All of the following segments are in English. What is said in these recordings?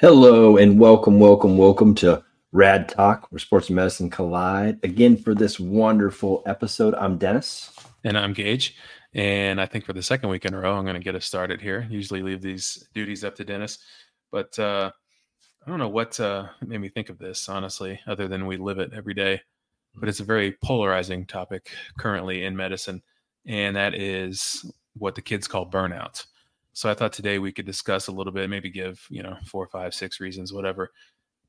Hello and welcome, welcome, welcome to Rad Talk, where sports and medicine collide. Again, for this wonderful episode, I'm Dennis. And I'm Gage. And I think for the second week in a row, I'm going to get us started here. Usually leave these duties up to Dennis. But uh, I don't know what uh, made me think of this, honestly, other than we live it every day. But it's a very polarizing topic currently in medicine. And that is what the kids call burnout. So I thought today we could discuss a little bit, maybe give, you know, four, five, six reasons, whatever,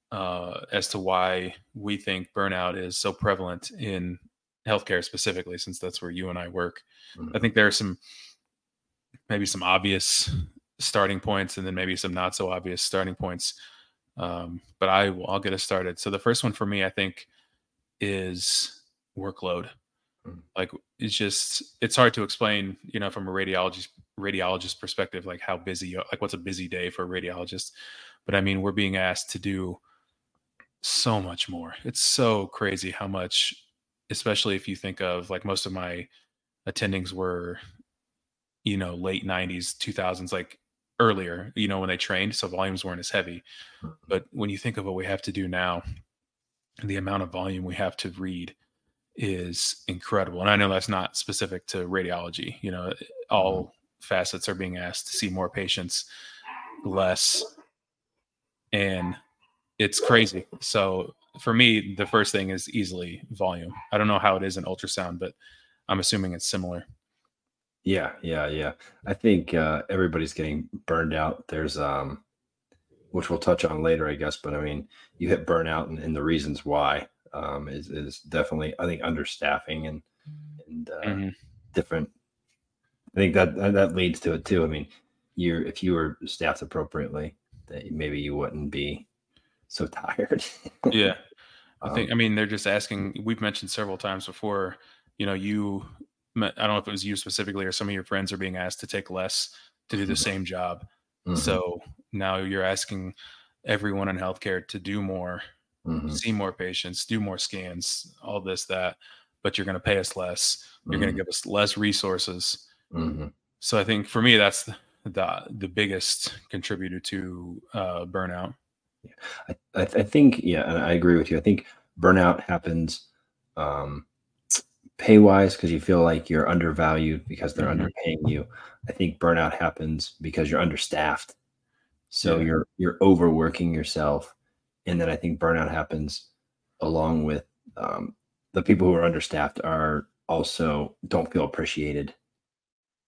uh, as to why we think burnout is so prevalent in healthcare specifically, since that's where you and I work. Mm-hmm. I think there are some, maybe some obvious starting points and then maybe some not so obvious starting points. Um, but I will, I'll get us started. So the first one for me, I think, is workload. Mm. Like it's just it's hard to explain, you know, from a radiologist radiologist perspective, like how busy, like what's a busy day for a radiologist. But I mean, we're being asked to do so much more. It's so crazy how much, especially if you think of like most of my attendings were, you know, late 90s, 2000s, like earlier, you know, when they trained. So volumes weren't as heavy. But when you think of what we have to do now, the amount of volume we have to read is incredible. And I know that's not specific to radiology. You know, all mm-hmm. Facets are being asked to see more patients, less, and it's crazy. So for me, the first thing is easily volume. I don't know how it is in ultrasound, but I'm assuming it's similar. Yeah, yeah, yeah. I think uh, everybody's getting burned out. There's um, which we'll touch on later, I guess. But I mean, you hit burnout and, and the reasons why um, is is definitely I think understaffing and and uh, mm-hmm. different. I think that that leads to it too. I mean, you if you were staffed appropriately, that maybe you wouldn't be so tired. yeah, I think. Um, I mean, they're just asking. We've mentioned several times before. You know, you. I don't know if it was you specifically or some of your friends are being asked to take less to do the mm-hmm. same job. Mm-hmm. So now you're asking everyone in healthcare to do more mm-hmm. see more patients, do more scans, all this, that, but you're going to pay us less. You're mm-hmm. going to give us less resources. Mm-hmm. So I think for me, that's the, the, the biggest contributor to uh, burnout. I, I, I, think, yeah, I agree with you. I think burnout happens um, pay wise because you feel like you're undervalued because they're mm-hmm. underpaying you. I think burnout happens because you're understaffed. So yeah. you're you're overworking yourself and then I think burnout happens along with um, the people who are understaffed are also don't feel appreciated.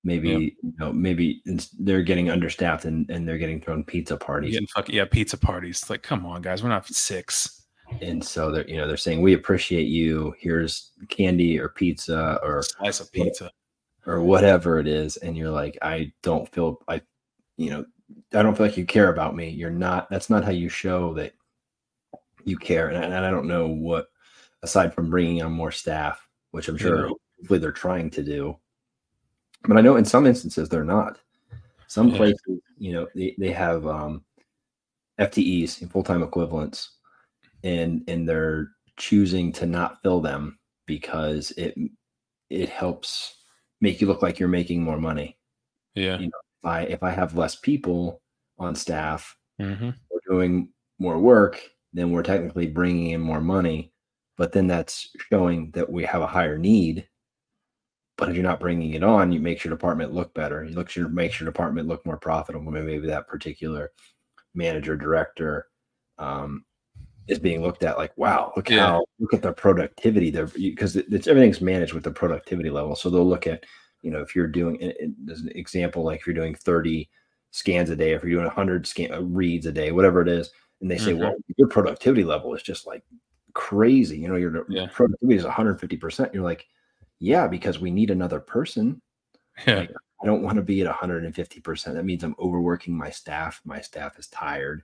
Maybe yep. you know, maybe they're getting understaffed and, and they're getting thrown pizza parties. Getting fuck, yeah, pizza parties. Like, come on, guys, we're not six. And so they're you know they're saying we appreciate you. Here's candy or pizza or slice of pizza or whatever it is, and you're like, I don't feel I, you know, I don't feel like you care about me. You're not. That's not how you show that you care. And, and I don't know what, aside from bringing on more staff, which I'm sure yeah. hopefully they're trying to do. But I know in some instances they're not. Some yeah. places, you know, they, they have um, FTEs, full time equivalents, and and they're choosing to not fill them because it it helps make you look like you're making more money. Yeah. You know, if I if I have less people on staff, mm-hmm. we're doing more work, then we're technically bringing in more money, but then that's showing that we have a higher need. But if you're not bringing it on, you make your department look better. You look your makes your department look more profitable. Maybe that particular manager director um, is being looked at like, wow, look yeah. how look at the productivity there because it's everything's managed with the productivity level. So they'll look at you know if you're doing as an example like if you're doing 30 scans a day, if you're doing 100 scan uh, reads a day, whatever it is, and they say, mm-hmm. well, your productivity level is just like crazy. You know, your yeah. productivity is 150%. You're like, yeah, because we need another person. Yeah. Like, I don't want to be at 150%. That means I'm overworking my staff. My staff is tired.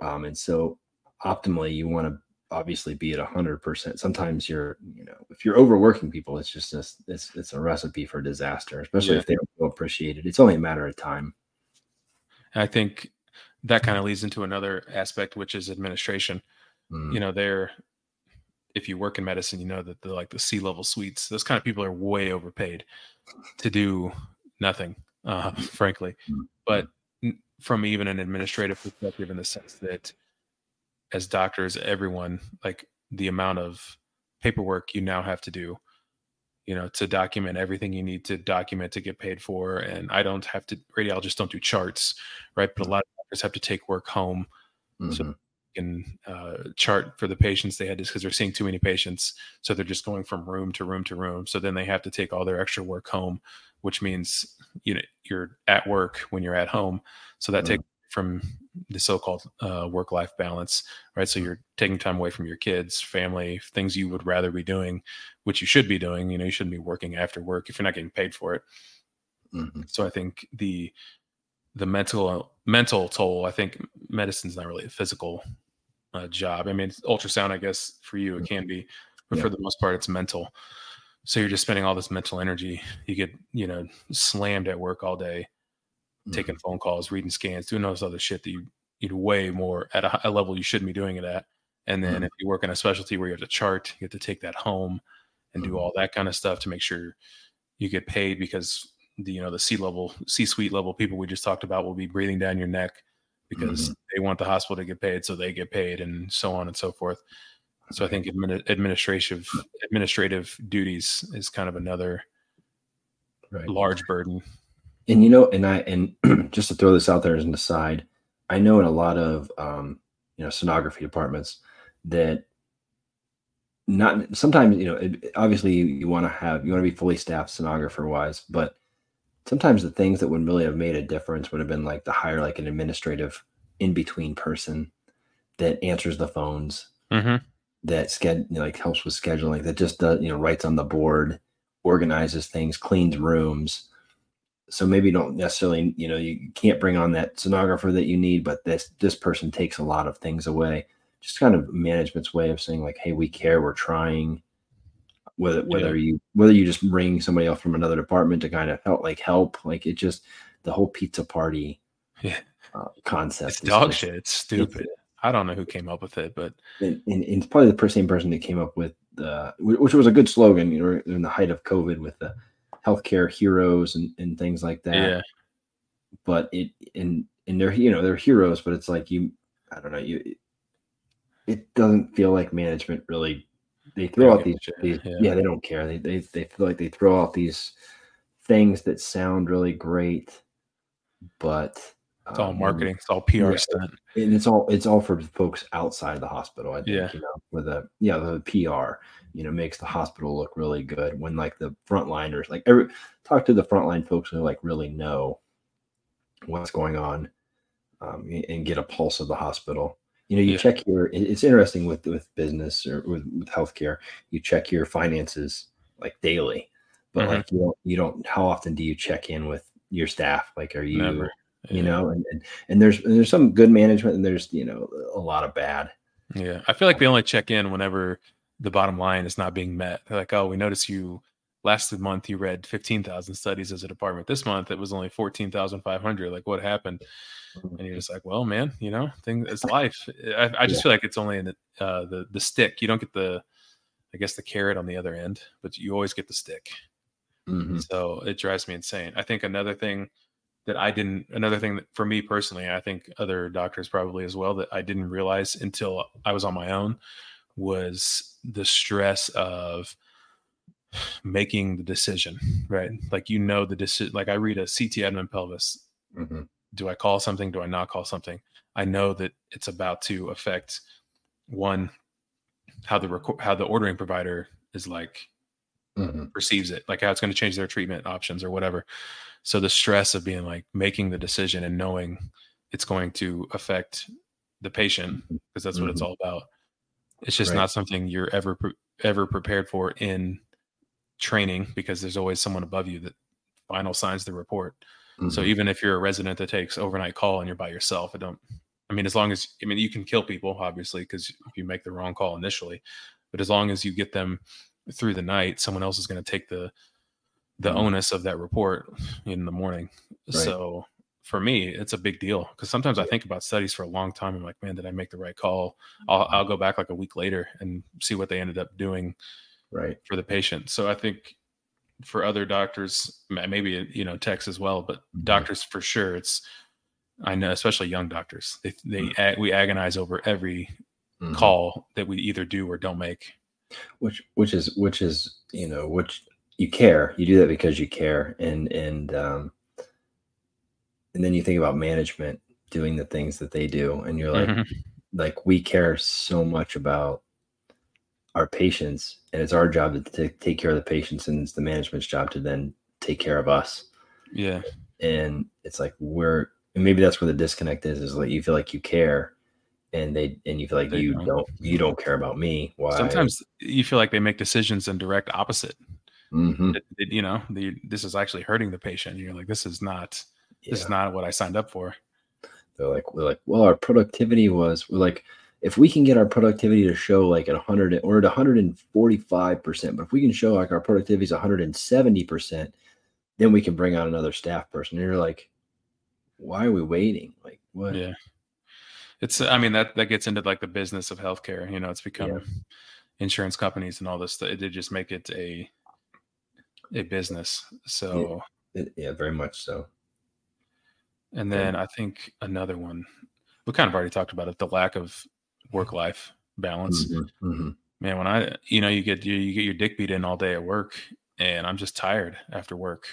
Um, and so optimally, you want to obviously be at 100%. Sometimes you're, you know, if you're overworking people, it's just a, it's, it's a recipe for disaster, especially yeah. if they don't feel appreciated. It's only a matter of time. I think that kind of leads into another aspect, which is administration. Mm. You know, they're if you work in medicine, you know that the like the C level suites, those kind of people are way overpaid to do nothing, uh, frankly. Mm. But from even an administrative perspective in the sense that as doctors everyone like the amount of paperwork you now have to do you know to document everything you need to document to get paid for and i don't have to radiologists don't do charts right but a lot of doctors have to take work home Mhm. so can uh, chart for the patients they had just because they're seeing too many patients so they're just going from room to room to room. So then they have to take all their extra work home which means you know you're at work when you're at home. So that Mhm. takes from the so-called uh, work-life balance right? So you're taking time away from your kids family things you would rather be doing which you should be doing you know you shouldn't be working after work if you're not getting paid for it. Mhm. so i think the the mental mental toll i think medicine's not really a physical uh, job i mean it's ultrasound i guess for you it can be but Yeah. for the most part it's mental so you're just spending all this mental energy you get you know slammed at work all day taking phone calls reading scans doing all this other shit that you you do way more at a, a level you shouldn't be doing it at and then Mhm. if you work in a specialty where you have to chart you have to take that home and do Mhm. all that kind of stuff to make sure you get paid because the you know the C level C suite level people we just talked about will be breathing down your neck because they want the hospital to get paid so they get paid and so on and so forth. So i think admini- administrative administrative duties is kind of another right. large burden. And you know and i and just to throw this out there as an aside i know in a lot of um you know sonography departments that not sometimes you know it, obviously you, you want to have you want to be fully staffed sonographer wise but sometimes the things that would really have made a difference would have been like to hire like an administrative in between person that answers the phones mm-hmm. that sched like helps with scheduling that just does you know writes on the board organizes things cleans rooms. So maybe you don't necessarily you know you can't bring on that sonographer that you need but this this person takes a lot of things away. Just kind of management's way of saying like hey we care. We're trying whether whether you whether you just bring somebody else from another department to kind of help like help like it just the whole pizza party Yeah. uh, concept it's dog just- shit it's stupid. I don't know who came up with it but and, and, and it's probably the same person that came up with the which was a good slogan you know in the height of covid with the healthcare heroes and, and things like that. Yeah. But it and and they're you know they're heroes but it's like you i don't know you it doesn't feel like management really they throw out these, shit, these yeah. yeah. they don't care they, they they feel like they throw out these things that sound really great but it's all um, marketing it's all pr yeah. stunt and it's all it's all for folks outside the hospital. I think Yeah. you know with a yeah the PR you know makes the hospital look really good when like the frontliners like every talk to the frontline folks who like really know what's going on um, and- and get a pulse of the hospital. You know, you Yeah. check your. It's interesting with with business or with with healthcare. You check your finances like daily, but Mhm. like you don't you don't. How often do you check in with your staff? Like, are you Never. you Yeah. know and, and and there's and there's some good management and there's you know a lot of bad Yeah, I feel like they only check in whenever the bottom line is not being met. They're like, "Oh, we notice you last month you read fifteen thousand studies as a department. This month it was only fourteen thousand five hundred. Like, what happened?" And you're just like, "Well, man, you know, thing it's life." I, I just Yeah. feel like it's only in the uh, the the stick. You don't get the, I guess, the carrot on the other end, but you always get the stick. Mhm. So it drives me insane. I think another thing that I didn't, another thing that for me personally, I think other doctors probably as well, that I didn't realize until I was on my own was the stress of making the decision, right? Like, you know, the decision, like I read a CT abdomen pelvis. Mhm. Do I call something? Do I not call something? I know that it's about to affect one, how the how the ordering provider is like Mhm. perceives it, like how it's going to change their treatment options or whatever. So the stress of being like making the decision and knowing it's going to affect the patient because that's what it's Mhm. all about. It's just Right. not something you're ever pre- ever prepared for in training because there's always someone above you that final signs the report. So Mhm. even if you're a resident that takes overnight call and you're by yourself, I don't. I mean, as long as I mean, you can kill people obviously because if you make the wrong call initially, but as long as you get them through the night, someone else is going to take the the Mhm. onus of that report in the morning. Right. So for me, it's a big deal because sometimes I think about studies for a long time. I'm like, man, did I make the right call? I'll, I'll go back like a week later and see what they ended up doing right for the patient. So I think for other doctors, maybe you know techs as well, but Mhm. doctors for sure, it's I know, especially young doctors. They they ag- we agonize over every Mhm. call that we either do or don't make. which which is which is you know which you care you do that because you care and and um and then you think about management doing the things that they do and you're like Mhm. like we care so much about our patients and it's our job to, to take care of the patients and it's the management's job to then take care of us Yeah, and it's like we're and maybe that's where the disconnect is is like you feel like you care and they and you feel like They you don't. don't. you don't care about me why sometimes you feel like they make decisions in direct opposite. Mhm. That- that, you know, the, this is actually hurting the patient. You're like, this is not this is not what I signed up for. They're like, we're like, well, our productivity was, we're like, if we can get our productivity to show like at 100 or at 145%, but if we can show like our productivity is 170%, then we can bring on another staff person. And you're like, why are we waiting? Like, what? Yeah. It's I mean that that gets into like the business of healthcare. You know, it's become Yeah. insurance companies and all this. They they just make it a a business. So It- yeah, very much so. and then I think another one we kind of already talked about it, the lack of work life balance. Mhm, mhm. Man, when I you know, you get you, you get your dick beat in all day at work and I'm just tired after work.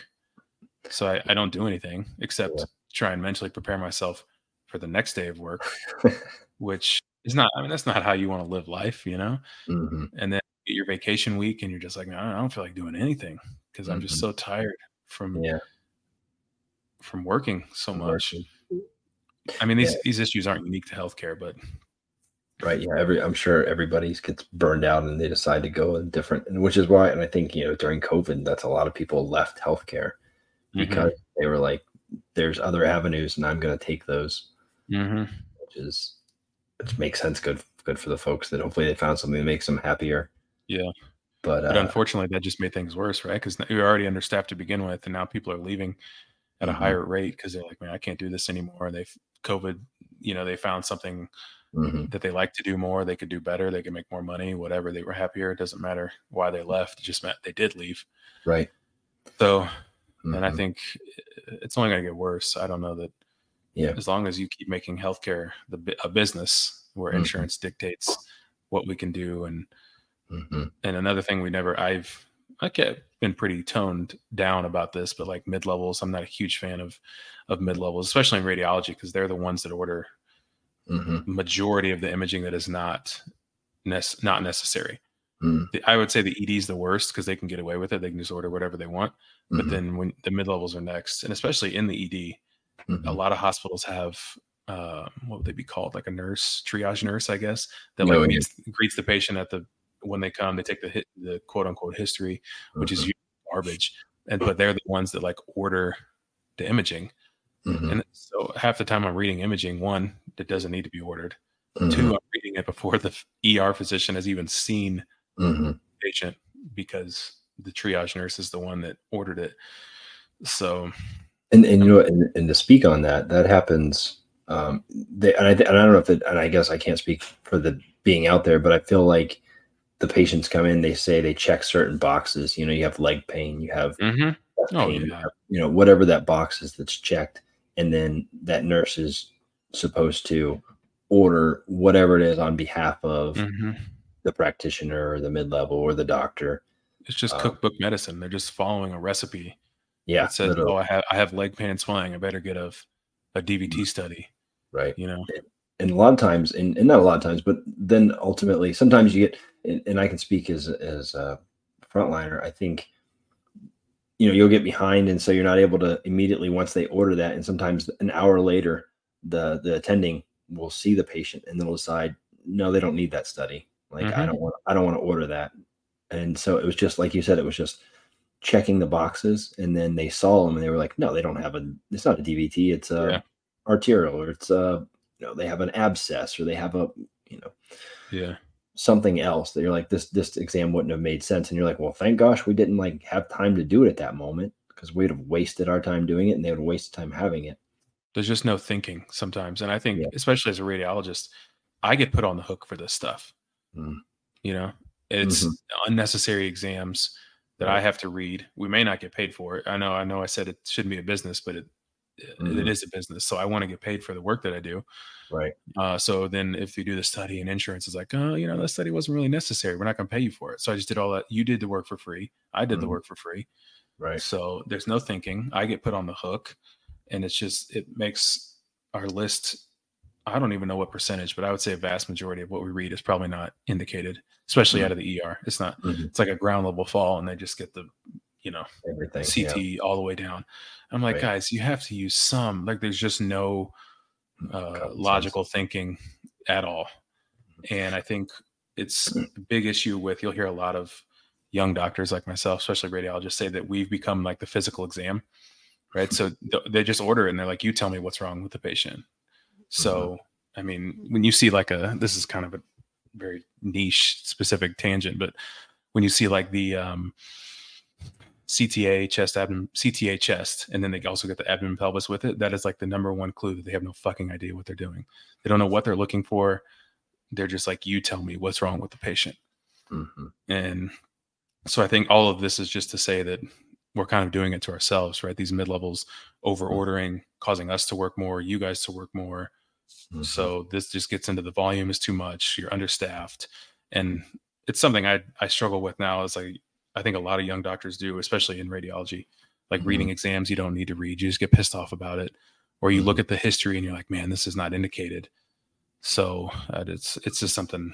So I, I don't do anything except Yeah. try and mentally prepare myself for the next day of work. which is not i mean that's not how you want to live life you know Mhm. and then you get your vacation week and you're just like "No, i don't feel like doing anything because i'm just Mhm. so tired from Yeah. from working so much i mean these Yeah. these issues aren't unique to healthcare but Right. Yeah. Every I'm sure everybody gets burned out and they decide to go a different, and which is why, and I think you know during COVID, that's a lot of people left healthcare Mm-hmm. because they were like, "There's other avenues, and I'm going to take those," Mhm. which is which makes sense. Good, good for the folks that hopefully they found something that makes them happier. Yeah. But, but uh, unfortunately that just made things worse right because you're already understaffed to begin with and now people are leaving at a Mhm. higher rate because they're like man i can't do this anymore And they've covid you know they found something mhm, that they like to do more they could do better they could make more money whatever they were happier it doesn't matter why they left it just meant they did leave right. So, and I mhm, think it's only going to get worse. I don't know that Yeah. as long as you keep making healthcare the a business where Mhm. insurance dictates what we can do, and mhm, and another thing we never I've I kept been pretty toned down about this, but like mid levels, I'm not a huge fan of of mid levels, especially in radiology, because they're the ones that order mhm, majority of the imaging that is not nec- not necessary. mhm, The- I would say the ED is the worst because they can get away with it; they can just order whatever they want. But mhm, then when the mid levels are next, and especially in the ED, a mhm. lot of hospitals have uh, what would they be called? Like a nurse triage nurse i guess that Oh, like meets, greets the patient at the when they come they take the hit the quote unquote history which is Mhm, usually garbage and but they're the ones that like order the imaging. Mhm, and so half the time i'm reading imaging one that doesn't need to be ordered mhm, two i'm reading it before the er physician has even seen mhm. the patient because the triage nurse is the one that ordered it so And and you know, and, and to speak on that, that happens. Um, they, and I and I don't know if it, and I guess I can't speak for the being out there, but I feel like the patients come in, they say they check certain boxes. You know, you have leg pain, you have mhm. chest Oh, pain, you yeah. have, you know, whatever that box is that's checked, and then that nurse is supposed to order whatever it is on behalf of Mhm. the practitioner or the mid level or the doctor. It's just Um, cookbook medicine. They're just following a recipe. Yeah, it says, literally, "Oh, I have I have leg pain and swelling. I better get a a DVT study." right. You know, and a lot of times and, and not a lot of times but then ultimately sometimes you get and, and i can speak as as a frontliner i think you know you'll get behind and so you're not able to immediately once they order that and sometimes an hour later the the attending will see the patient and they'll decide no they don't need that study. Like i Mhm. don't want i don't want to order that. And so it was just like you said it was just checking the boxes and then they saw them and they were like no they don't have a it's not a dvt it's a Yeah. arterial or it's a you know they have an abscess or they have a you know yeah, something else that you're like this this exam wouldn't have made sense. And you're like well thank gosh we didn't like have time to do it at that moment because we'd have wasted our time doing it and they would have wasted time having it there's just no thinking sometimes, and I think, Yeah. especially as a radiologist, I get put on the hook for this stuff. Mm. You know, it's Mhm. unnecessary exams that I have to read. We may not get paid for it. I know. I know. I said it shouldn't be a business, but it Mhm. it is a business. So I want to get paid for the work that I do. Right. Uh, so then if you do the study and insurance is like, oh, you know, that study wasn't really necessary. We're not going to pay you for it. So I just did all that. You did the work for free. I did the Mhm. work for free. Right. So there's no thinking. I get put on the hook, and it's just it makes our list. I don't even know what percentage, but I would say a vast majority of what we read is probably not indicated, especially Mhm. out of the ER. It's not. Mhm. It's like a ground level fall, and they just get the, you know, Everything. CT yeah. all the way down. I'm like, Right. guys, you have to use some. Like, there's just no uh, Common sense. logical thinking at all. And I think it's a big issue with you'll hear a lot of young doctors like myself, especially radiologists, say that we've become like the physical exam, right? So th- they just order it and they're like, you tell me what's wrong with the patient. So, I mean, when you see like a, this is kind of a very niche specific tangent, but when you see like the, um, CTA chest abdomen CTA chest, and then they also get the abdomen pelvis with it. That is like the number one clue that they have no fucking idea what they're doing. They don't know what they're looking for. They're just like, you tell me what's wrong with the patient. Mhm. And so I think all of this is just to say that we're kind of doing it to ourselves, right? These mid levels over ordering, causing us to work more, you guys to work more. Mhm. So this just gets into the volume is too much. You're understaffed, and it's something I I struggle with now. Is like I think a lot of young doctors do, especially in radiology, like Mhm. reading exams you don't need to read. You just get pissed off about it, or you look at the history and you're like, man, this is not indicated. So uh, it's it's just something.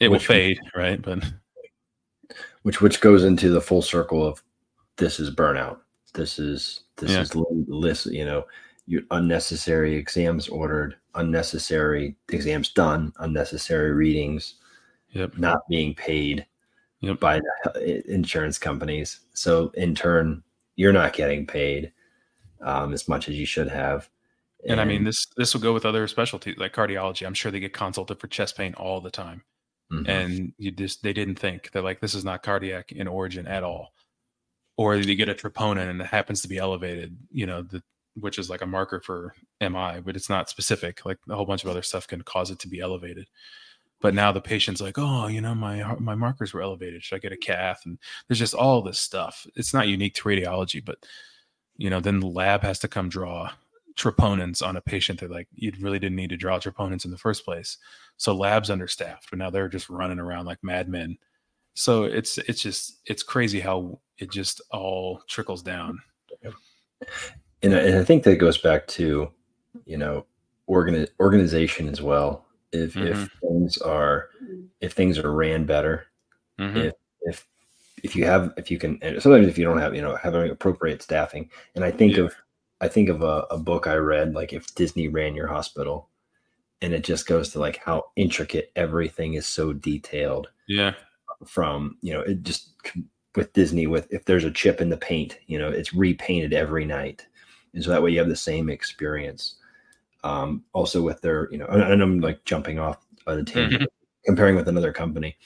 It will fade, right? But which which goes into the full circle of this is burnout. This is this Yeah. is list. You know, you unnecessary exams ordered, unnecessary exams done, unnecessary readings yep, not being paid Yep. by the insurance companies. So in turn, you're not getting paid um, as much as you should have. and I mean this this will go with other specialties like cardiology. I'm sure they get consulted for chest pain all the time. Mhm. and you just they didn't think they're like this is not cardiac in origin at all or you get a troponin and it happens to be elevated you know the which is like a marker for mi but it's not specific like a whole bunch of other stuff can cause it to be elevated. But now the patient's like oh you know my my markers were elevated. Should i get a cath? And there's just all this stuff. It's not unique to radiology but you know then the lab has to come draw troponins on a patient. That like you really didn't need to draw troponins in the first place. So labs understaffed but now they're just running around like madmen. So it's it's just it's crazy how it just all trickles down and, I- and I think that goes back to, you know, organi- organization as well. If if things are if things are ran better, Mhm. if if if you have if you can sometimes if you don't have you know having appropriate staffing and i think Yeah. of i think of a, a book i read like if disney ran your hospital and it just goes to like how intricate everything is so detailed yeah from you know it just with disney with if there's a chip in the paint you know it's repainted every night. And so that way you have the same experience um also with their you know and, i'm like jumping off on a tangent comparing with another company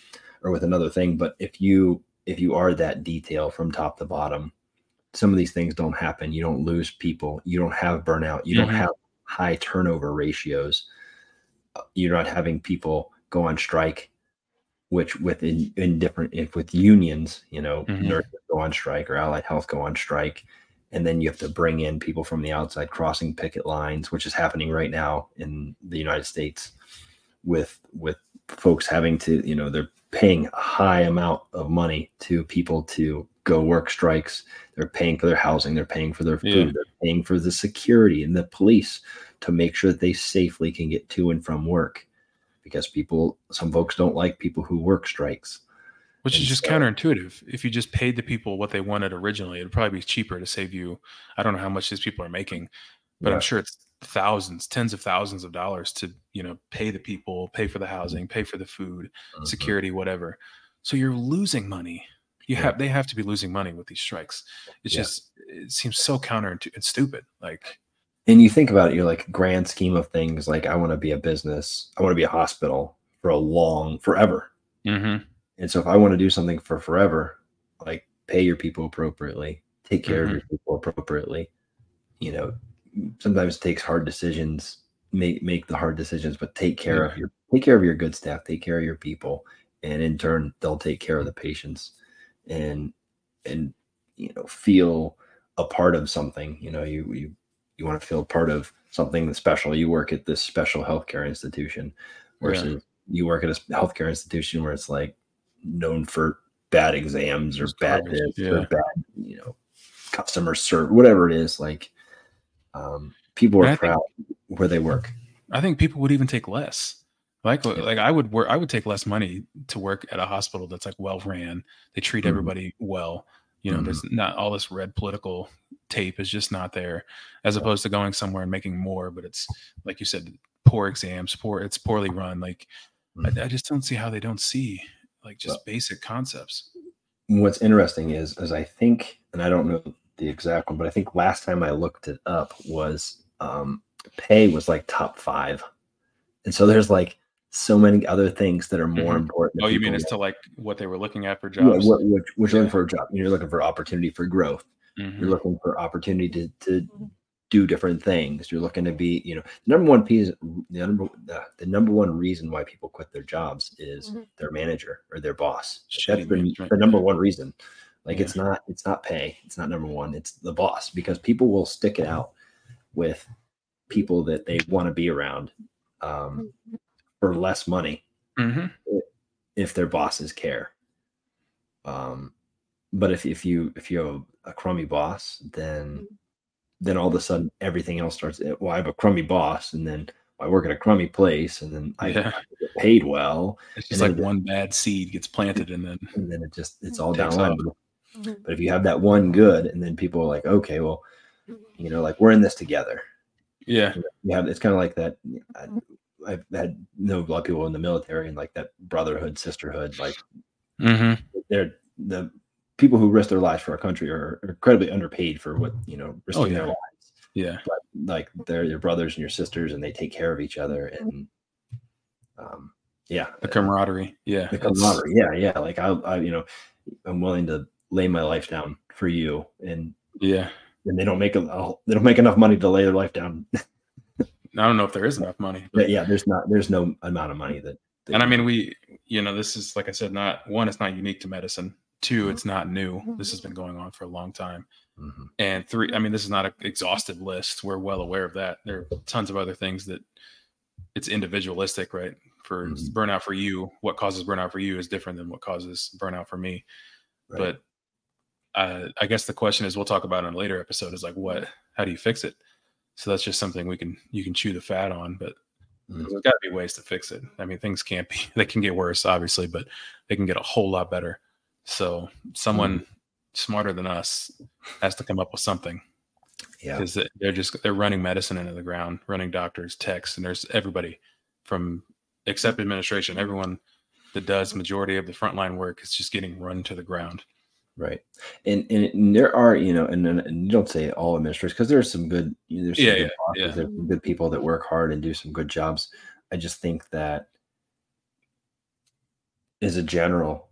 or with another thing but if you if you are that detail from top to bottom some of these things don't happen. You don't lose people. You don't have burnout. You Mhm. don't have high turnover ratios. Uh, you're not having people go on strike which within in different if with unions you know Mhm. nurses go on strike or allied health go on strike and then you have to bring in people from the outside crossing picket lines which is happening right now in the united states with with folks having to you know they're paying a high amount of money to people to go work strikes they're paying for their housing they're paying for their food Yeah. they're paying for the security and the police to make sure that they safely can get to and from work because people some folks don't like people who work strikes which is just so- counterintuitive if you just paid the people what they wanted originally it'd probably be cheaper to save you i don't know how much these people are making but Yeah. i'm sure it's thousands tens of thousands of dollars to you know pay the people pay for the housing pay for the food Mhm. security whatever so you're losing money you Yeah. have they have to be losing money with these strikes it's Yeah. just it seems so counterintuitive and stupid like and you think about it you're like grand scheme of things like i want to be a business i want to be a hospital for a long forever. Mhm, and so if i want to do something for forever like pay your people appropriately take care of your people appropriately. You know sometimes it takes hard decisions make make the hard decisions but take care of your take care of your good staff take care of your people and in turn they'll take care of the patients and and you know feel a part of something. You know you you you want to feel part of something special. You work at this special healthcare institution versus yeah. you work at a healthcare institution where it's like known for bad exams or bad this yeah. or bad, you know, customer service, whatever it is. Like um, people are proud think, where they work. I think people would even take less. Like, yeah. like I would work, I would take less money to work at a hospital that's like well ran. They treat mm-hmm. everybody well. You know, mm-hmm. there's not all this red political tape is just not there, as yeah. opposed to going somewhere and making more. But it's like you said, poor exams, poor. It's poorly run. Like, mm-hmm. I, I, just don't see how they don't see like just well, basic concepts. What's interesting is, is I think, and I don't know the exact one, but I think last time I looked it up was um, pay was like top five, and so there's like so many other things that are more mm-hmm. important. Oh, you mean as to like what they were looking at for jobs? Yeah, what, what, what you're looking for a job. You're looking for opportunity for growth. Mm-hmm. You're looking for opportunity to to mm-hmm. do different things. You're looking to be, you know, the number one piece, the number the, the number one reason why people quit their jobs is mm-hmm. their manager or their boss. That's the, the number one reason. Like yeah. it's not it's not pay. It's not number one. It's the boss because people will stick it out with people that they want to be around. Um, mm-hmm for less money mm-hmm. if their bosses care. Um, but if, if you if you have a crummy boss, then then all of a sudden everything else starts. Eh, well, I have a crummy boss, and then I work at a crummy place, and then I yeah. get paid well. It's just like one bad seed gets planted, and then and then it just it's all down mm-hmm. But if you have that one good, and then people are like, okay, well, mm-hmm. you know, like we're in this together. Yeah, yeah. It's kind of like that. I've had know a lot of people in the military and like that brotherhood, sisterhood. Like mm-hmm. they're the people who risk their lives for our country are incredibly underpaid for what you know risking oh, yeah. their lives. Yeah, but like they're your brothers and your sisters, and they take care of each other, and um, yeah, the camaraderie. Yeah, the camaraderie. Yeah, yeah. Like I, I, you know, I'm willing to lay my life down for you, and yeah, and they don't make a, they don't make enough money to lay their life down I don't know if there is enough money. But yeah, there's not. There's no amount of money that. that and I mean, we, you know, this is like I said, not one. It's not unique to medicine. 2 mm-hmm. it's not new. This has been going on for a long time. Mm-hmm. And three, I mean, this is not an exhaustive list. We're well aware of that. There are tons of other things that it's individualistic, right? For mm-hmm. burnout for you, what causes burnout for you is different than what causes burnout for me. Right. But uh, I guess the question is, we'll talk about in a later episode. Is like, what? How do you fix it? So that's just something we can you can chew the fat on, but mm. there's got to be ways to fix it. I mean, things can't be they can get worse, obviously, but they can get a whole lot better. So someone mm. smarter than us has to come up with something. Yeah, because they're just they're running medicine into the ground, running doctors, techs, and there's everybody from except administration, everyone that does majority of the frontline work is just getting run to the ground. Right. And, and there are, you know, and, and you don't say all administrators because there's some good, there's some yeah, good yeah, yeah. there's some good people that work hard and do some good jobs. I just think that as a general,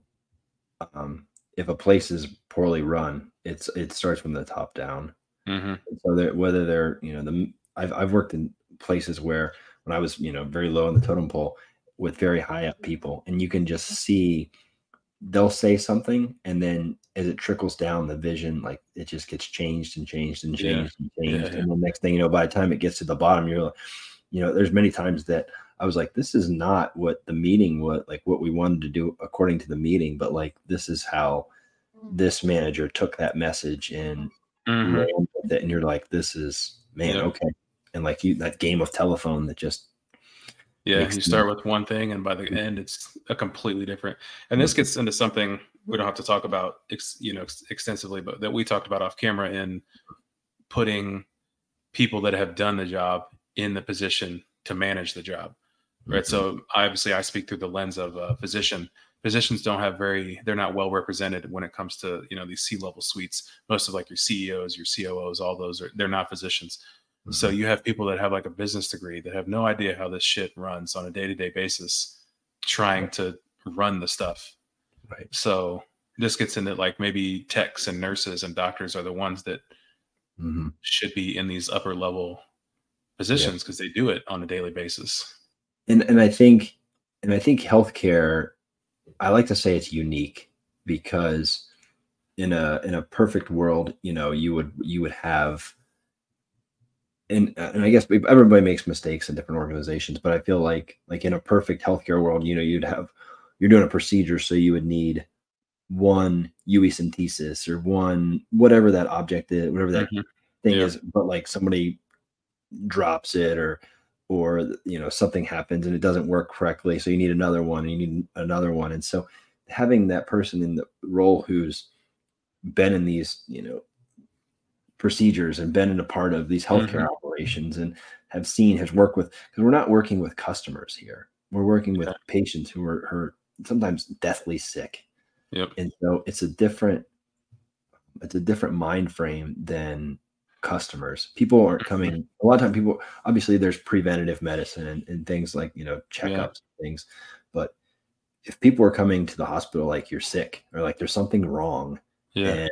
um, if a place is poorly run, it's it starts from the top down. Mm-hmm. So that whether they're, you know, the I've I've worked in places where when I was, you know, very low in the totem pole with very high up people, and you can just see they'll say something and then as it trickles down the vision like it just gets changed and changed and changed yeah. and changed. yeah, and the next thing you know by the time it gets to the bottom you're like, you know there's many times that i was like this is not what the meeting what like what we wanted to do according to the meeting but like this is how this manager took that message and mm-hmm. ran with it. And you're like this is man okay. And like you that game of telephone that just yeah, you start with one thing, and by the end, it's a completely different. And this gets into something we don't have to talk about, you know, extensively, but that we talked about off camera in putting people that have done the job in the position to manage the job, right? Mm-hmm. So obviously, I speak through the lens of a physician. Physicians don't have very; they're not well represented when it comes to you know these C-level suites. Most of like your CEOs, your COOs, all those are they're not physicians. So you have people that have like a business degree that have no idea how this shit runs on a day to day basis, trying to run the stuff. Right. So this gets into like maybe techs and nurses and doctors are the ones that mm-hmm. should be in these upper level positions because yeah. they do it on a daily basis. And and I think and I think healthcare, I like to say it's unique because in a in a perfect world, you know, you would you would have and and I guess everybody makes mistakes in different organizations, but I feel like like in a perfect healthcare world, you know, you'd have you're doing a procedure, so you would need one UE centesis or one whatever that object is, whatever that mm-hmm. thing yeah. is, but like somebody drops it or or you know something happens and it doesn't work correctly, so you need another one, and you need another one, and so having that person in the role who's been in these you know procedures and been in a part of these healthcare mm-hmm. operations and have seen has worked with because we're not working with customers here we're working with patients who are, are sometimes deathly sick yep. and so it's a different it's a different mind frame than customers people aren't mm-hmm. coming a lot of time people obviously there's preventative medicine and, and things like you know checkups yeah. and things but if people are coming to the hospital like you're sick or like there's something wrong yeah. and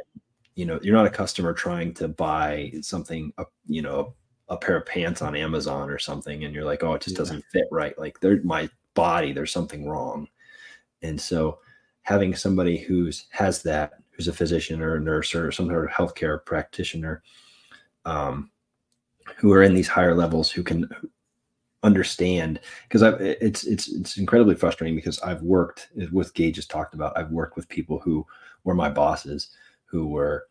you know you're not a customer trying to buy something you know a pair of pants on amazon or something and you're like oh it just yeah. doesn't fit right like there's my body there's something wrong and so having somebody who's has that who's a physician or a nurse or some sort of healthcare practitioner um, who are in these higher levels who can understand because I've it's it's it's incredibly frustrating because I've worked with Gage has talked about I've worked with people who were my bosses who were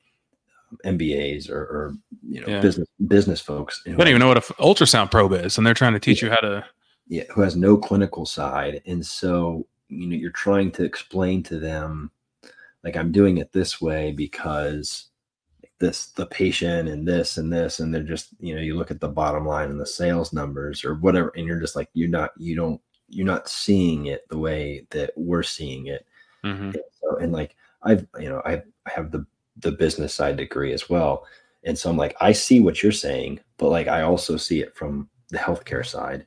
MBAs or, or you know yeah. business business folks. You don't even know what an ultrasound probe is, and they're trying to teach yeah. you how to. Yeah, who has no clinical side, and so you know you're trying to explain to them, like I'm doing it this way because this the patient and this and this, and they're just you know you look at the bottom line and the sales numbers or whatever, and you're just like you're not you don't you're not seeing it the way that we're seeing it. Mm-hmm. And so and like I've you know I I have the the business side degree as well. And so I'm like, I see what you're saying, but like I also see it from the healthcare side.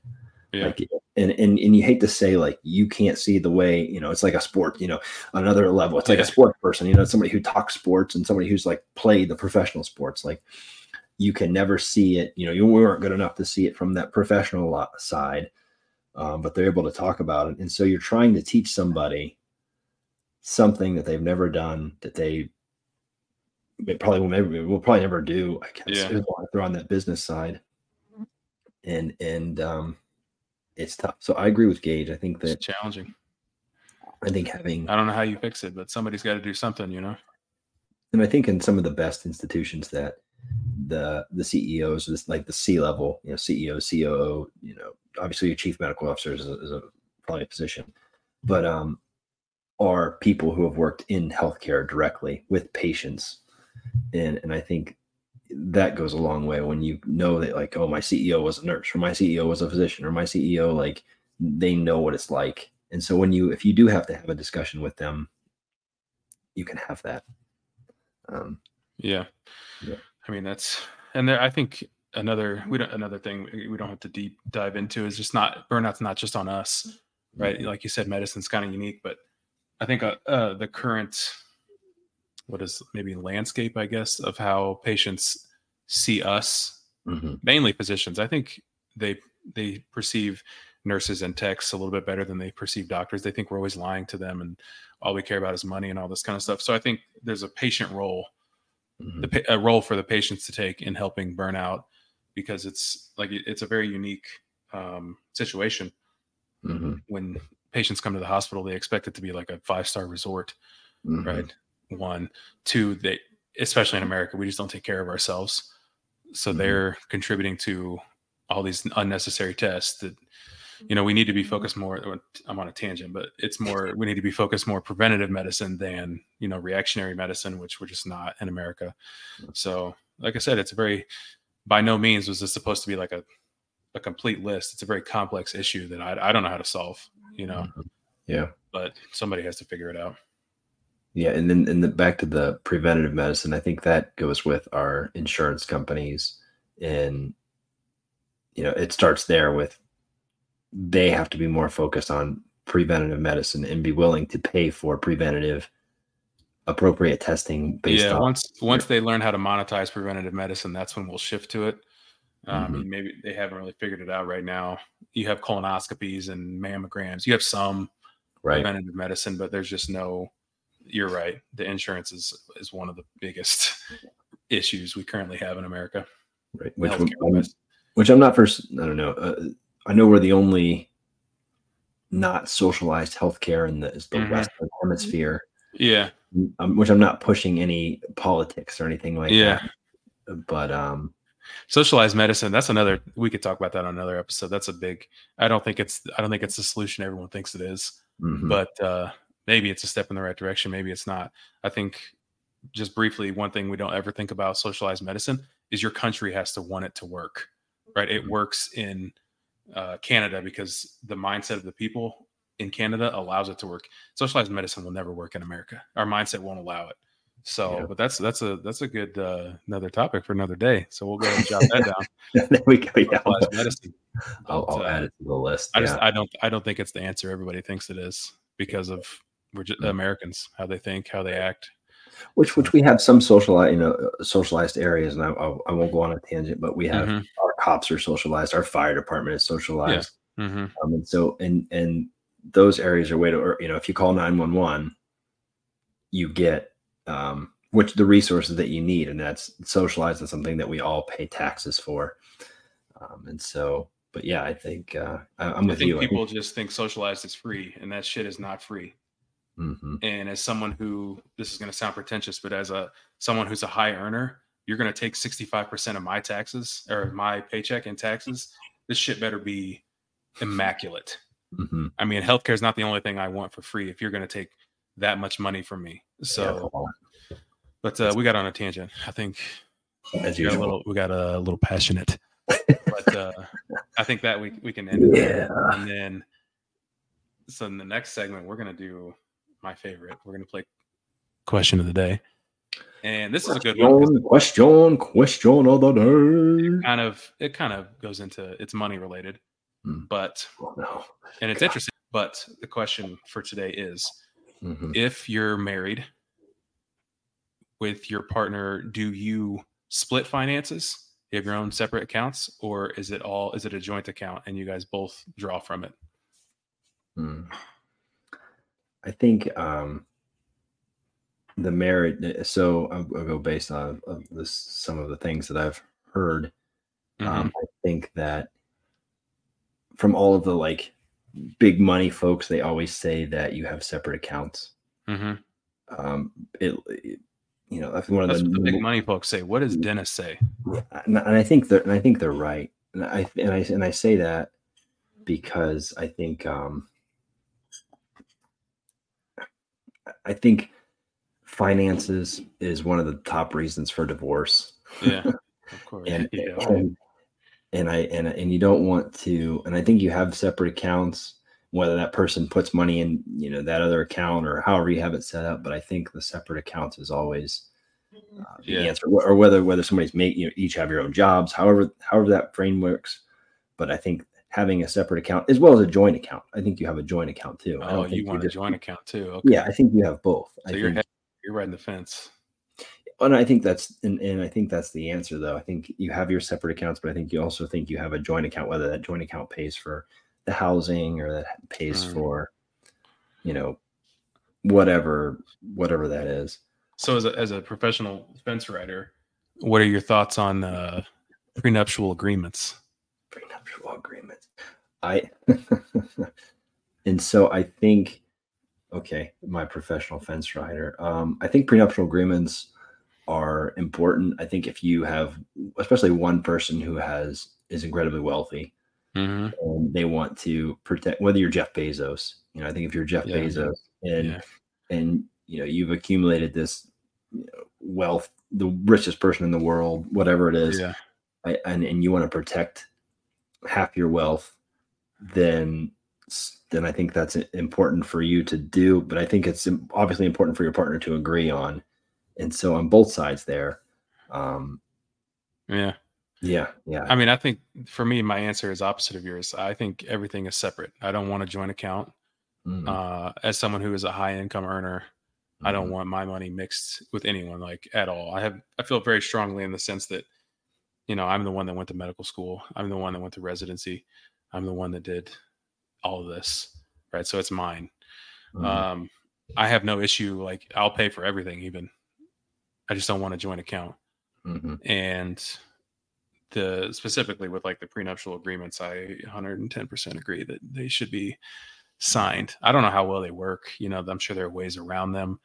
Yeah. Like, and, and and you hate to say like you can't see the way you know it's like a sport you know on another level it's like yeah. a sport person you know somebody who talks sports and somebody who's like played the professional sports like you can never see it you know you weren't good enough to see it from that professional side um, but they're able to talk about it and so you're trying to teach somebody something that they've never done that they probably will maybe we'll probably never do. I guess yeah. they're on that business side, and and um, it's tough. So I agree with Gage. I think that it's challenging. I think having I don't know how you fix it, but somebody's got to do something, you know. And I think in some of the best institutions that the the CEOs, this like the C level, you know, CEO, COO, you know, obviously your chief medical officer is a, is a probably a position, but um, are people who have worked in healthcare directly with patients. And and i think that goes a long way when you know that like oh my ceo was a nurse or my ceo was a physician or my ceo like they know what it's like. And so when you if you do have to have a discussion with them you can have that. Um yeah, yeah. i mean that's and there i think another we don't another thing we don't have to deep dive into is just not burnout's not just on us right? Mm-hmm. like you said medicine's kind of unique but i think uh, uh, the current what is maybe landscape, I guess, of how patients see us, mm-hmm. mainly physicians. I think they they perceive nurses and techs a little bit better than they perceive doctors. They think we're always lying to them, and all we care about is money and all this kind of stuff. So I think there's a patient role, mm-hmm. the, a role for the patients to take in helping burnout, because it's like it's a very unique um, situation. Mm-hmm. When patients come to the hospital, they expect it to be like a five star resort, mm-hmm. right? one. Two they especially in america we just don't take care of ourselves. So mm-hmm. they're contributing to all these unnecessary tests that you know we need to be focused more i'm on a tangent but it's more we need to be focused more preventative medicine than you know reactionary medicine which we're just not in america. So like i said it's a very by no means was this supposed to be like a, a complete list. It's a very complex issue that I, I don't know how to solve you know? Mm-hmm. yeah. But somebody has to figure it out. Yeah, and then and the, back to the preventative medicine, I think that goes with our insurance companies, and you know it starts there with they have to be more focused on preventative medicine and be willing to pay for preventative appropriate testing based yeah, on once once they learn how to monetize preventative medicine that's when we'll shift to it um, mm-hmm. maybe they haven't really figured it out right now you have colonoscopies and mammograms you have some right. preventative medicine but there's just no you're right. The insurance is is one of the biggest issues we currently have in America. Right. Which when, which I'm not first. I don't know. Uh, I know we're the only not socialized healthcare in the, is the Mhm. Western Hemisphere, Yeah. um, which I'm not pushing any politics or anything like Yeah. that. But um, Socialized medicine. That's another. We could talk about that on another episode. That's a big. I don't think it's. I don't think it's the solution everyone thinks it is. mhm. But uh, maybe it's a step in the right direction. Maybe it's not. I think just briefly, one thing we don't ever think about socialized medicine is your country has to want it to work, right? It Mhm. works in uh, Canada because the mindset of the people in Canada allows it to work. Socialized medicine will never work in America. Our mindset won't allow it. So, Yeah. but that's that's a that's a good uh, another topic for another day. So we'll go ahead and jot that down. there we go. Yeah, I'll, medicine. I'll, uh, add it to the list. I just. I don't I don't think it's the answer everybody thinks it is because of we're just. Americans how they think how they act. which which we have some socialized, you know, uh, socialized areas, and I, I, won't go on a tangent, but we have Mhm. our cops are socialized, our fire department is socialized, Mhm. um, and so and and those areas are way to, or, you know, if you call nine one one, you get um, which the resources that you need, and that's socialized is something that we all pay taxes for, um, and so. But yeah, I think uh, I, I'm I with think you. people just think socialized is free and that shit is not free. hmm And as someone who this is going to sound pretentious, but as a someone who's a high earner, you're going to take 65% of my taxes or my paycheck in taxes. This shit better be immaculate. hmm I mean, healthcare is not the only thing I want for free if you're going to take that much money from me. So, but uh, we got on a tangent. I think as we got a little, we got a little passionate, but uh, I think that we we can end it. Yeah. And then, so in the next segment, we're gonna do my favorite. We're gonna play question of the day, and this is a good one. Question, question, question of the day. it kind of it kind of goes into it's money related, Hmm. but Oh, no. and it's interesting. But the question for today is: Mhm. if you're married with your partner, do you split finances? You have your own separate accounts, or is it all is it a joint account and you guys both draw from it? Hmm. I think um, the marriage. So I'll, I'll go based on of this, some of the things that I've heard. Mm-hmm. Um, I think that from all of the like big money folks, they always say that you have separate accounts. hmm Um, it, it- you know, that's one of That's the what the big money folks say. What does Dennis say? and, and I think that and I think they're right. And I and I and I say that because I think um I think finances is one of the top reasons for divorce. Yeah, of course. And yeah. and, and I and and you don't want to and I think you have separate accounts whether that person puts money in you know that other account or however you have it set up but I think the separate accounts is always uh, the answer or whether whether somebody's make you know each have your own jobs however however that frame works but I think having a separate account as well as a joint account I think you have a joint account too I Oh, don't think you want a joint account too? Okay. yeah I think you have both So I you're think, head- you're riding the fence. And I think that's and, and I think that's the answer though I think you have your separate accounts but I think you also think you have a joint account whether that joint account pays for the housing or that pays for you know whatever whatever that is So as a as a professional fence rider, what are your thoughts on uh, prenuptial agreements? prenuptial agreements. I and so I think okay, my professional fence rider. Um, I think prenuptial agreements are important. I think if you have especially one person who has is incredibly wealthy Mm-hmm. and they want to protect whether you're Jeff Bezos, you know, I think if you're Jeff Yeah. Bezos and Yeah. and you know you've accumulated this you know, wealth, the richest person in the world, whatever it is, Yeah. I, and, and you want to protect half your wealth, then then I think that's important for you to do. But I think it's obviously important for your partner to agree on. And so on both sides there, um, Yeah. yeah, yeah, I mean, I think for me, my answer is opposite of yours. I think everything is separate. I don't want a joint account. Mhm, Uh, as someone who is a high income earner, I don't mhm, want my money mixed with anyone like at all. I have I feel very strongly in the sense that you know, I'm the one that went to medical school. I'm the one that went to residency. I'm the one that did all of this, right? So it's mine. mhm, Um I have no issue like I'll pay for everything even. I just don't want a joint account. mhm. And the specifically with like the prenuptial agreements, I 110% agree that they should be signed. I don't know how well they work. You know, I'm sure there are ways around them.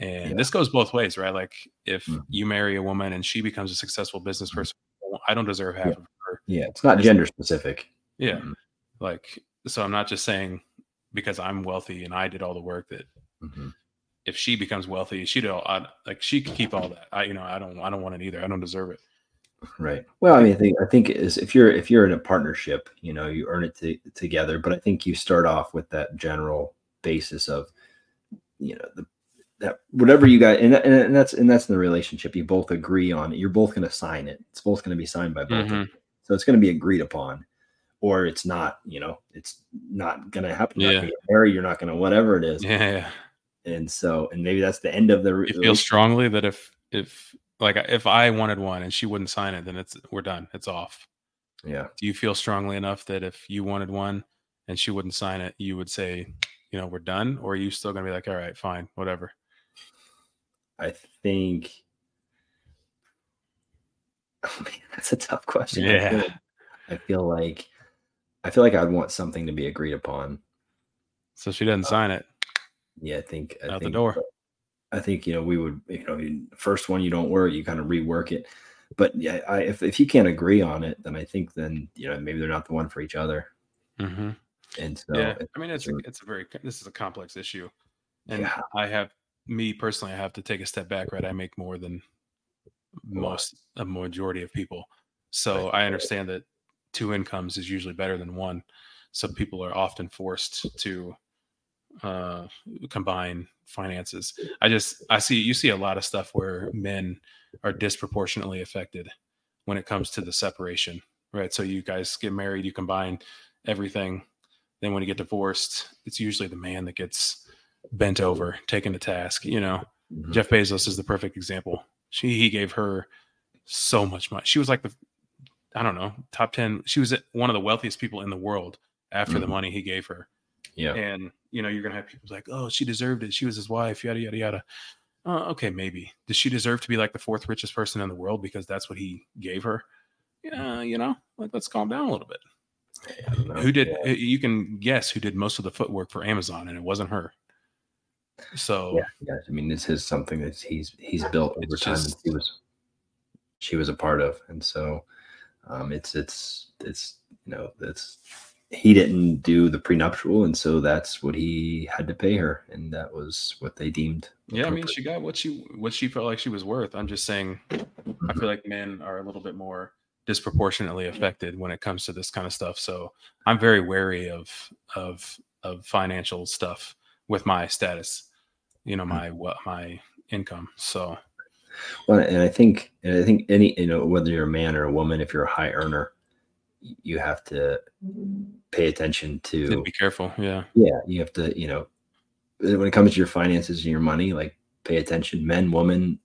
And Yeah. this goes both ways, right? Like if Mhm. you marry a woman and she becomes a successful business Mhm. person, I don't deserve half Yeah. of her. Yeah, it's not gender specific. Yeah. Mhm. Like, so I'm not just saying because I'm wealthy and I did all the work that Mhm. If she becomes wealthy, she don't I, like she can keep all that. I, you know, I don't, I don't want it either. I don't deserve it. Right. Well, I mean, I think I think is if you're if you're in a partnership, you know, you earn it to, together. But I think you start off with that general basis of, you know, the that whatever you got, and, and that's and that's in the relationship. You both agree on it. You're both going to sign it. It's both going to be signed by both. Mhm. So it's going to be agreed upon, or it's not. You know, it's not going to happen. You're not Yeah. You're not going to whatever it is. Yeah. And so, and maybe that's the end of the. You feel strongly that if, if like uh, if I wanted one and she wouldn't sign it, then it's, we're done. It's off. Yeah. Do you feel strongly enough that if you wanted one and she wouldn't sign it, you would say, you know, we're done? Or are you still going to be like, all right, fine, whatever? I think. Oh man, that's a tough question. I Yeah. feel, I feel like I feel like I'd want something to be agreed upon. So she doesn't uh, sign it. Yeah, I think I Out the think, door. I think you know we would you know first one you don't work you kind of rework it, but yeah, I, if if you can't agree on it, then I think then you know maybe they're not the one for each other, hmm and so yeah. I mean, it's so- it's a very, this is a complex issue. And Yeah. I have, me personally, I have to take a step back, right? I make more than most, a majority of people. So. I understand that two incomes is usually better than one. So people are often forced to uh, combine finances. I just, I see, you see a lot of stuff where men are disproportionately affected when it comes to the separation, right? So you guys get married, you combine everything. Then when you get divorced, it's usually the man that gets bent over, taken to task. You know, Mhm. Jeff Bezos is the perfect example. She he gave her so much money. She was like the I don't know top ten. She was one of the wealthiest people in the world after the Mhm. money he gave her. yeah And you know you're gonna have people like, oh, she deserved it. She was his wife. Yada yada yada. Uh, okay, maybe. Does she deserve to be like the fourth richest person in the world because that's what he gave her? Yeah, you know, like let's calm down a little bit. Who did? Yeah. You can guess who did most of the footwork for Amazon, and it wasn't her. So yeah, yeah. I mean, this is something that he's he's built over time. just- she was she was a part of, and so um, it's it's it's you know it's he didn't do the prenuptial, and so that's what he had to pay her, and that was what they deemed. Yeah, I mean, she got what she what she felt like she was worth. I'm just saying, I Mhm. feel like men are a little bit more disproportionately affected when it comes to this kind of stuff. So I'm very wary of of of financial stuff with my status, you know, my what my income. So Well, and I think, and I think any, you know, whether you're a man or a woman, if you're a high earner, you have to pay attention to, be careful. Yeah, yeah, you have to, you know, when it comes to your finances and your money, like pay attention, men, women,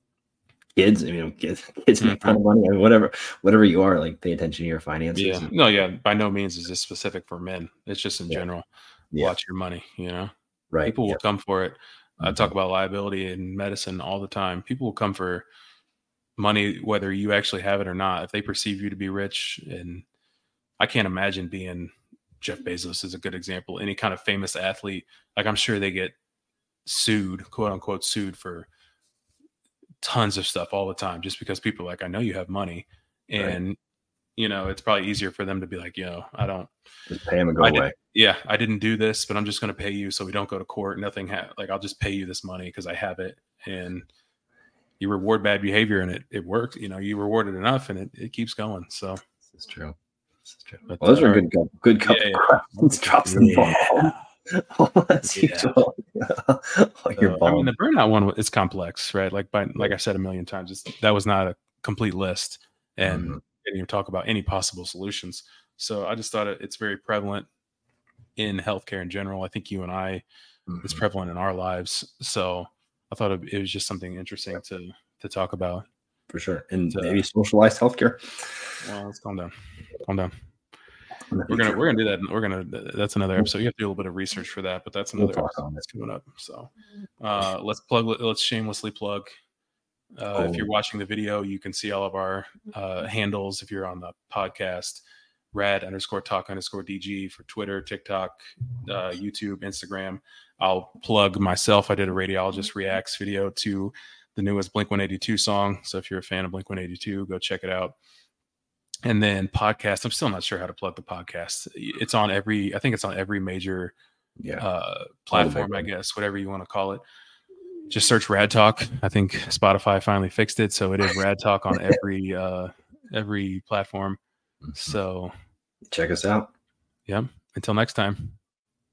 kids. I mean, kids, kids make a ton of money. I mean, whatever, whatever you are, like pay attention to your finances. yeah. No, yeah. By no means is this specific for men. It's just in Yeah. general. Yeah. Watch your money. You know. Right. people will yeah. come for it. I Mhm. talk about liability in medicine all the time. People will come for money whether you actually have it or not. If they perceive you to be rich, and I can't imagine being Jeff Bezos is a good example. Any kind of famous athlete, like I'm sure they get sued, quote unquote, sued for tons of stuff all the time, just because people are like, I know you have money, Right. and you know, it's probably easier for them to be like, yo, I don't Just pay them and go I did- away. yeah, I didn't do this, but I'm just going to pay you so we don't go to court. Nothing, ha- like I'll just pay you this money because I have it. And you reward bad behavior and it, it works. You know, you reward it enough and it, it keeps going. So, is true. This is true. But, well, those uh, are good, cou- good couple yeah, yeah. questions. Drop some Yeah. bombs. As Yeah. usual. All your so, I mean, the burnout one is complex, right? Like, by, like I said a million times, it's, that was not a complete list and Mhm. didn't even talk about any possible solutions. So I just thought it, it's very prevalent in healthcare in general. I think you and I it's Mhm. prevalent in our lives. So I thought it, it was just something interesting to to talk about. For sure. And uh, maybe socialized healthcare. Well, let's calm down. Calm down. We're gonna we're gonna do that. We're gonna that's another episode. You have to do a little bit of research for that, but that's We'll another episode that's coming up. So uh let's plug let's shamelessly plug Uh, If you're watching the video, you can see all of our uh, handles. If you're on the podcast, rad underscore talk underscore DG for Twitter, TikTok, uh, YouTube, Instagram. I'll plug myself. I did a radiologist reacts video to the newest Blink 182 song. So if you're a fan of Blink 182, go check it out. And then podcast. I'm still not sure how to plug the podcast. It's on every. I think it's on every major Yeah. uh, platform, I guess, whatever you want to call it. Just search Rad Talk. I think Spotify finally fixed it, so it is Rad Talk on every uh, every platform. Mhm. So, Check us out. yeah. Until next time.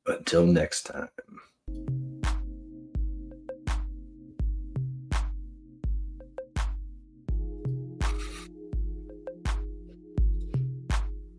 Until next time.